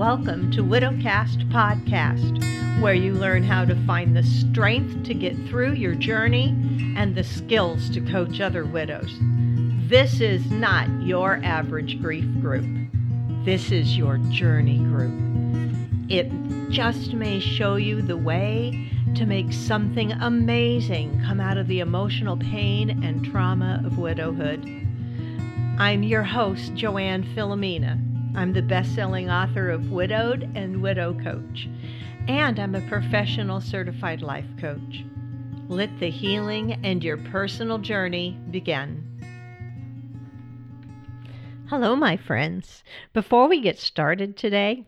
Welcome to Widowcast Podcast, where you learn how to find the strength to get through your journey and the skills to coach other widows. This is not your average grief group. This is your journey group. It just may show you the way to make something amazing come out of the emotional pain and trauma of widowhood. I'm your host, Joanne Filomena. I'm the best selling author of Widowed and Widow Coach, and I'm a professional certified life coach. Let the healing and your personal journey begin. Hello, my friends. Before we get started today,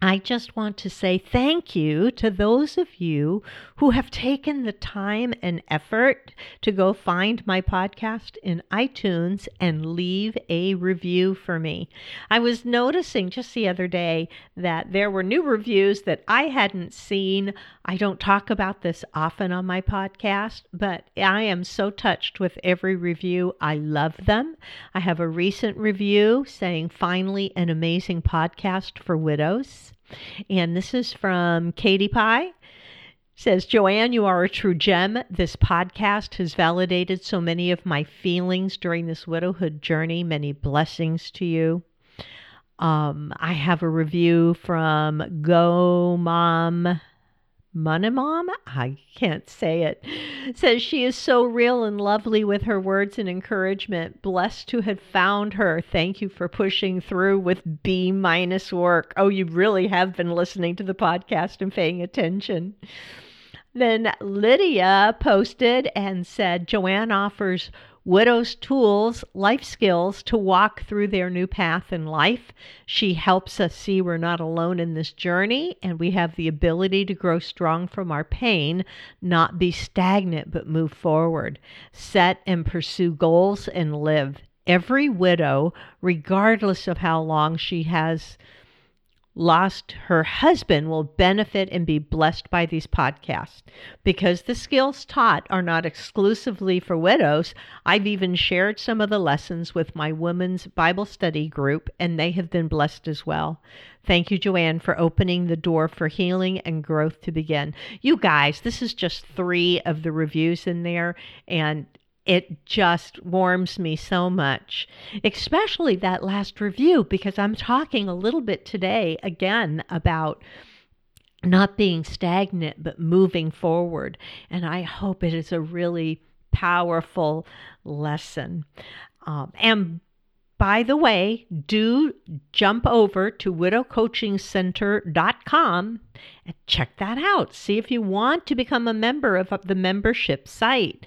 I just want to say thank you to those of you who have taken the time and effort to go find my podcast in iTunes and leave a review for me. I was noticing just the other day that there were new reviews that I hadn't seen. I don't talk about this often on my podcast, but I am so touched with every review. I love them. I have a recent review saying, finally, an amazing podcast for widows. And this is from Katie Pie. Says, Joanne, you are a true gem. This podcast has validated so many of my feelings during this widowhood journey. Many blessings to you. Um, I have a review from Go Mom Money Mom. I can't say it, says she is so real and lovely with her words and encouragement. Blessed to have found her. Thank you for pushing through with B minus work. Oh, you really have been listening to the podcast and paying attention. Then Lydia posted and said Joanne offers widows tools, life skills to walk through their new path in life. She helps us see we're not alone in this journey and we have the ability to grow strong from our pain, not be stagnant, but move forward, set and pursue goals and live. Every widow, regardless of how long she has lost her husband will benefit and be blessed by these podcasts. Because the skills taught are not exclusively for widows, I've even shared some of the lessons with my women's Bible study group, and they have been blessed as well. Thank you, Joanne, for opening the door for healing and growth to begin. You guys, this is just three of the reviews in there, and it just warms me so much, especially that last review, because I'm talking a little bit today again about not being stagnant, but moving forward. And I hope it is a really powerful lesson. Um, and by the way, do jump over to widowcoachingcenter.com and check that out. See if you want to become a member of the membership site.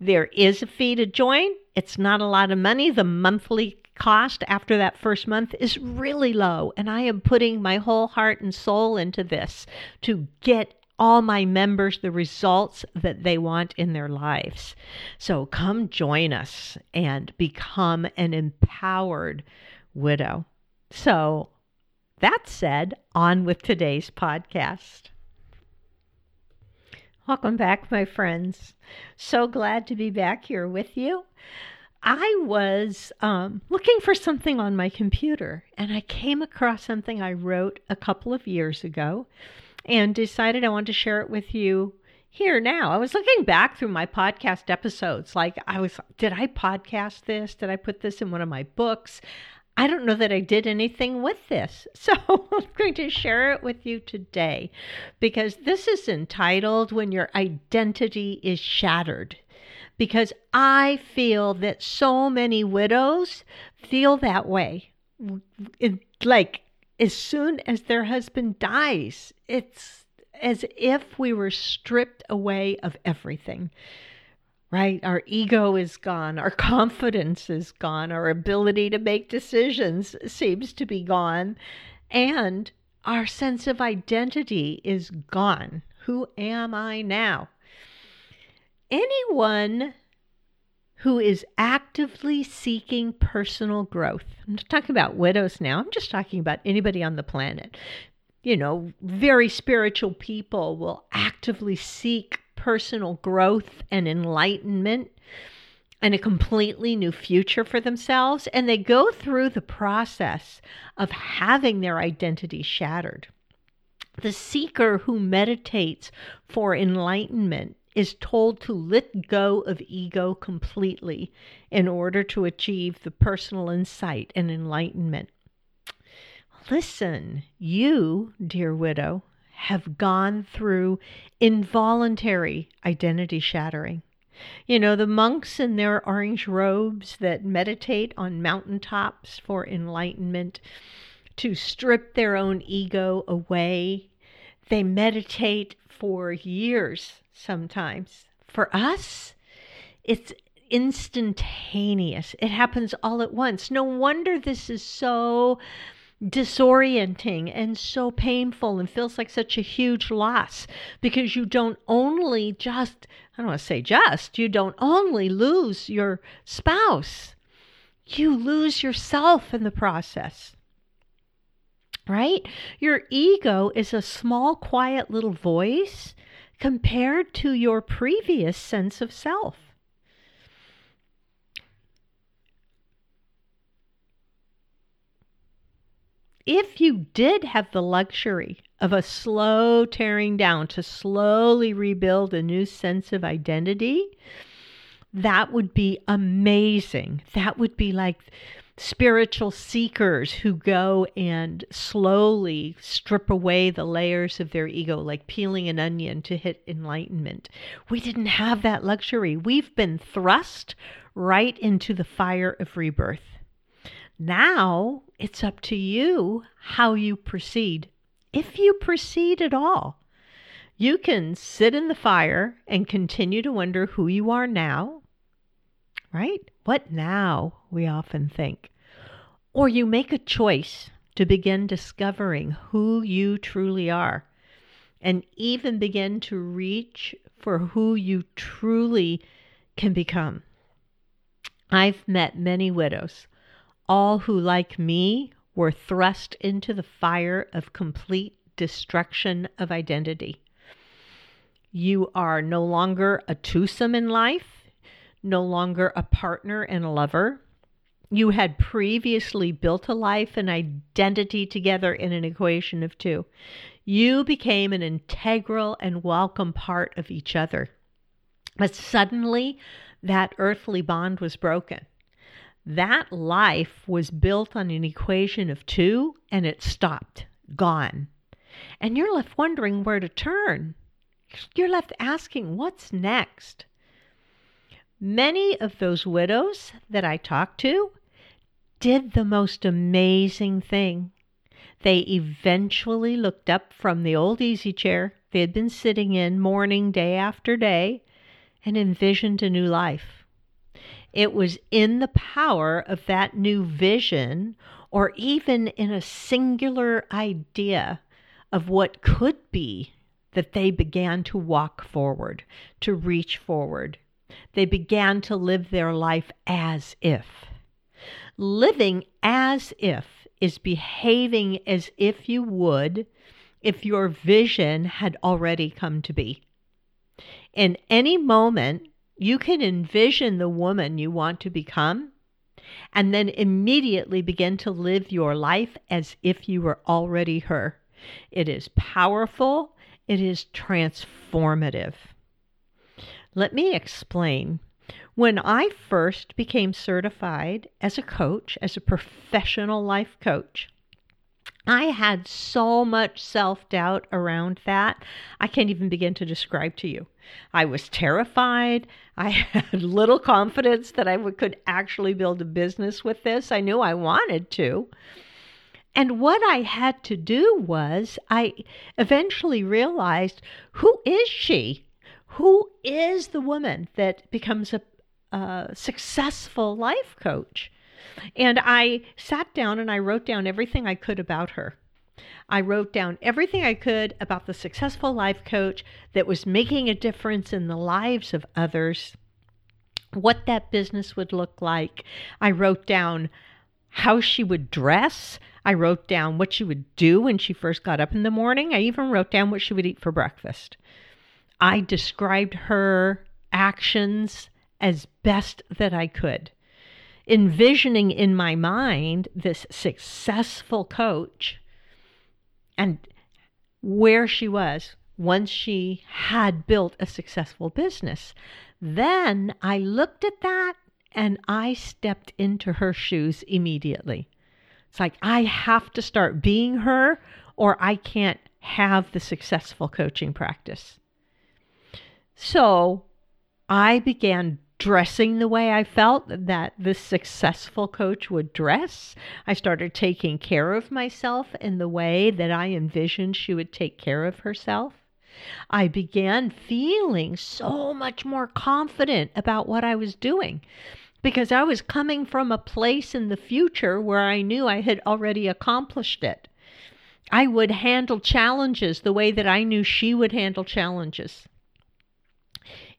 There is a fee to join. It's not a lot of money. The monthly cost after that first month is really low. And I am putting my whole heart and soul into this to get all my members the results that they want in their lives. So come join us and become an empowered widow. So, that said, on with today's podcast. Welcome back, my friends. So glad to be back here with you. I was um, looking for something on my computer and I came across something I wrote a couple of years ago and decided I wanted to share it with you here now. I was looking back through my podcast episodes. Like, I was, did I podcast this? Did I put this in one of my books? I don't know that I did anything with this. So I'm going to share it with you today because this is entitled When Your Identity is Shattered. Because I feel that so many widows feel that way. It, like, as soon as their husband dies, it's as if we were stripped away of everything right? Our ego is gone, our confidence is gone, our ability to make decisions seems to be gone, and our sense of identity is gone. Who am I now? Anyone who is actively seeking personal growth, I'm not talking about widows now, I'm just talking about anybody on the planet. You know, very spiritual people will actively seek personal growth and enlightenment and a completely new future for themselves. And they go through the process of having their identity shattered. The seeker who meditates for enlightenment is told to let go of ego completely in order to achieve the personal insight and enlightenment. Listen, you, dear widow, have gone through involuntary identity shattering. You know, the monks in their orange robes that meditate on mountaintops for enlightenment, to strip their own ego away. They meditate for years sometimes. For us, it's instantaneous, it happens all at once. No wonder this is so disorienting and so painful and feels like such a huge loss because you don't only just, I don't want to say just, you don't only lose your spouse, you lose yourself in the process. Right? Your ego is a small, quiet little voice compared to your previous sense of self. If you did have the luxury of a slow tearing down to slowly rebuild a new sense of identity, that would be amazing. That would be like spiritual seekers who go and slowly strip away the layers of their ego, like peeling an onion to hit enlightenment. We didn't have that luxury. We've been thrust right into the fire of rebirth. Now it's up to you how you proceed, if you proceed at all. You can sit in the fire and continue to wonder who you are now, right? What now, we often think. Or you make a choice to begin discovering who you truly are and even begin to reach for who you truly can become. I've met many widows all who, like me, were thrust into the fire of complete destruction of identity. You are no longer a twosome in life, no longer a partner and a lover. You had previously built a life and identity together in an equation of two. You became an integral and welcome part of each other. But suddenly, that earthly bond was broken. That life was built on an equation of two and it stopped, gone. And you're left wondering where to turn. You're left asking, what's next? Many of those widows that I talked to did the most amazing thing. They eventually looked up from the old easy chair they had been sitting in mourning day after day and envisioned a new life. It was in the power of that new vision, or even in a singular idea of what could be, that they began to walk forward, to reach forward. They began to live their life as if. Living as if is behaving as if you would if your vision had already come to be. In any moment, you can envision the woman you want to become and then immediately begin to live your life as if you were already her. It is powerful, it is transformative. Let me explain. When I first became certified as a coach, as a professional life coach, I had so much self doubt around that. I can't even begin to describe to you. I was terrified. I had little confidence that I could actually build a business with this. I knew I wanted to. And what I had to do was, I eventually realized who is she? Who is the woman that becomes a, a successful life coach? And I sat down and I wrote down everything I could about her. I wrote down everything I could about the successful life coach that was making a difference in the lives of others, what that business would look like. I wrote down how she would dress. I wrote down what she would do when she first got up in the morning. I even wrote down what she would eat for breakfast. I described her actions as best that I could, envisioning in my mind this successful coach and where she was once she had built a successful business. Then I looked at that and I stepped into her shoes immediately. It's like I have to start being her or I can't have the successful coaching practice. So I began dressing the way I felt that the successful coach would dress. I started taking care of myself in the way that I envisioned she would take care of herself. I began feeling so much more confident about what I was doing because I was coming from a place in the future where I knew I had already accomplished it. I would handle challenges the way that I knew she would handle challenges.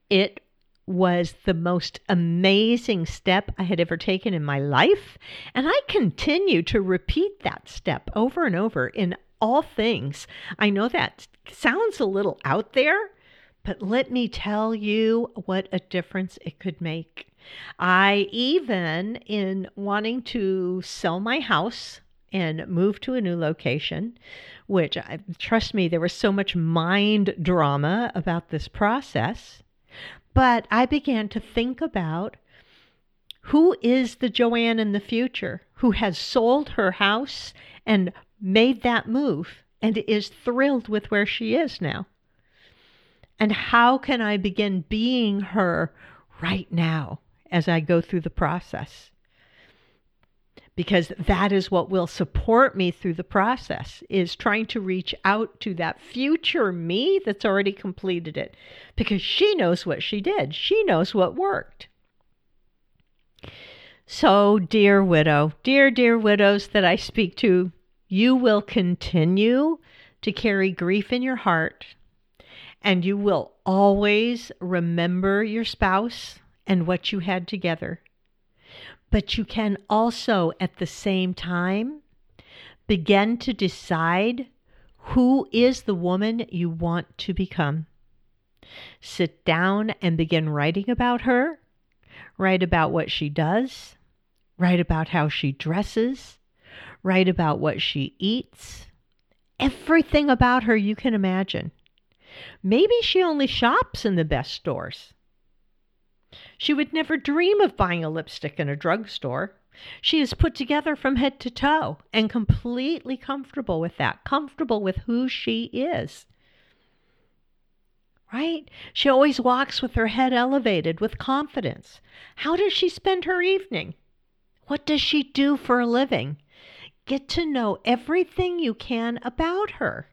It was the most amazing step I had ever taken in my life. And I continue to repeat that step over and over in all things. I know that sounds a little out there, but let me tell you what a difference it could make. I even, in wanting to sell my house, and move to a new location, which trust me, there was so much mind drama about this process. But I began to think about who is the Joanne in the future who has sold her house and made that move and is thrilled with where she is now? And how can I begin being her right now as I go through the process? Because that is what will support me through the process is trying to reach out to that future me that's already completed it because she knows what she did. She knows what worked. So dear widow dear dear widows that i speak to you will continue to carry grief in your heart and you will always remember your spouse and what you had together but you can also, at the same time, begin to decide who is the woman you want to become. Sit down and begin writing about her. Write about what she does. Write about how she dresses. Write about what she eats. Everything about her you can imagine. Maybe she only shops in the best stores. She would never dream of buying a lipstick in a drugstore. She is put together from head to toe and completely comfortable with that, comfortable with who she is. Right? She always walks with her head elevated with confidence. How does she spend her evening? What does she do for a living? Get to know everything you can about her.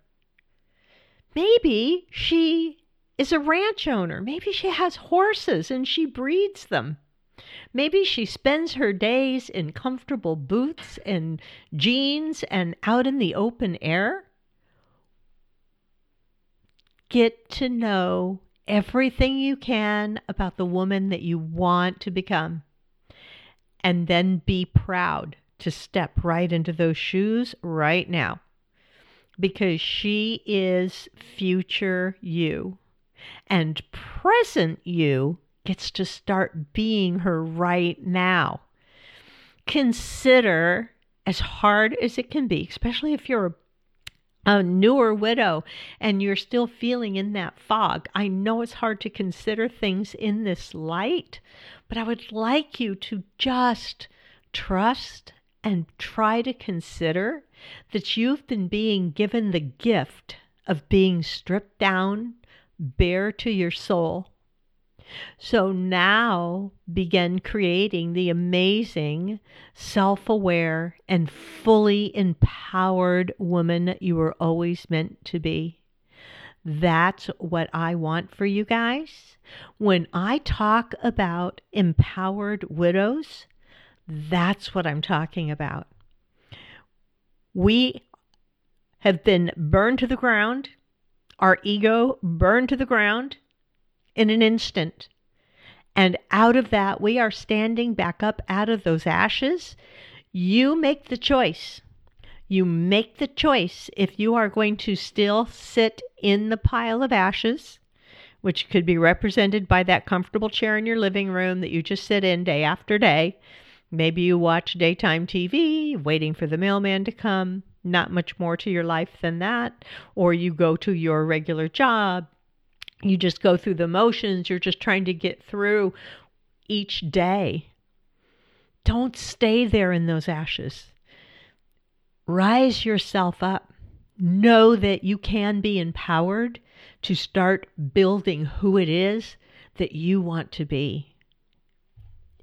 Maybe she is a ranch owner. Maybe she has horses and she breeds them. Maybe she spends her days in comfortable boots and jeans and out in the open air. Get to know everything you can about the woman that you want to become. And then be proud to step right into those shoes right now. Because she is future you. And present you gets to start being her right now. Consider, as hard as it can be, especially if you're a a newer widow and you're still feeling in that fog. I know it's hard to consider things in this light, but I would like you to just trust and try to consider that you've been being given the gift of being stripped down, bare to your soul. So now begin creating the amazing, self aware, and fully empowered woman you were always meant to be. That's what I want for you guys. When I talk about empowered widows, that's what I'm talking about. We have been burned to the ground our ego burned to the ground in an instant. And out of that, we are standing back up out of those ashes. You make the choice. You make the choice if you are going to still sit in the pile of ashes, which could be represented by that comfortable chair in your living room that you just sit in day after day. Maybe you watch daytime TV, waiting for the mailman to come. Not much more to your life than that. Or you go to your regular job. You just go through the motions. You're just trying to get through each day. Don't stay there in those ashes. Rise yourself up. Know that you can be empowered to start building who it is that you want to be.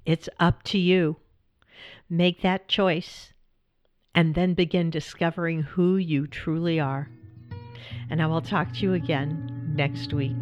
It's up to you. Make that choice and then begin discovering who you truly are. And I will talk to you again next week.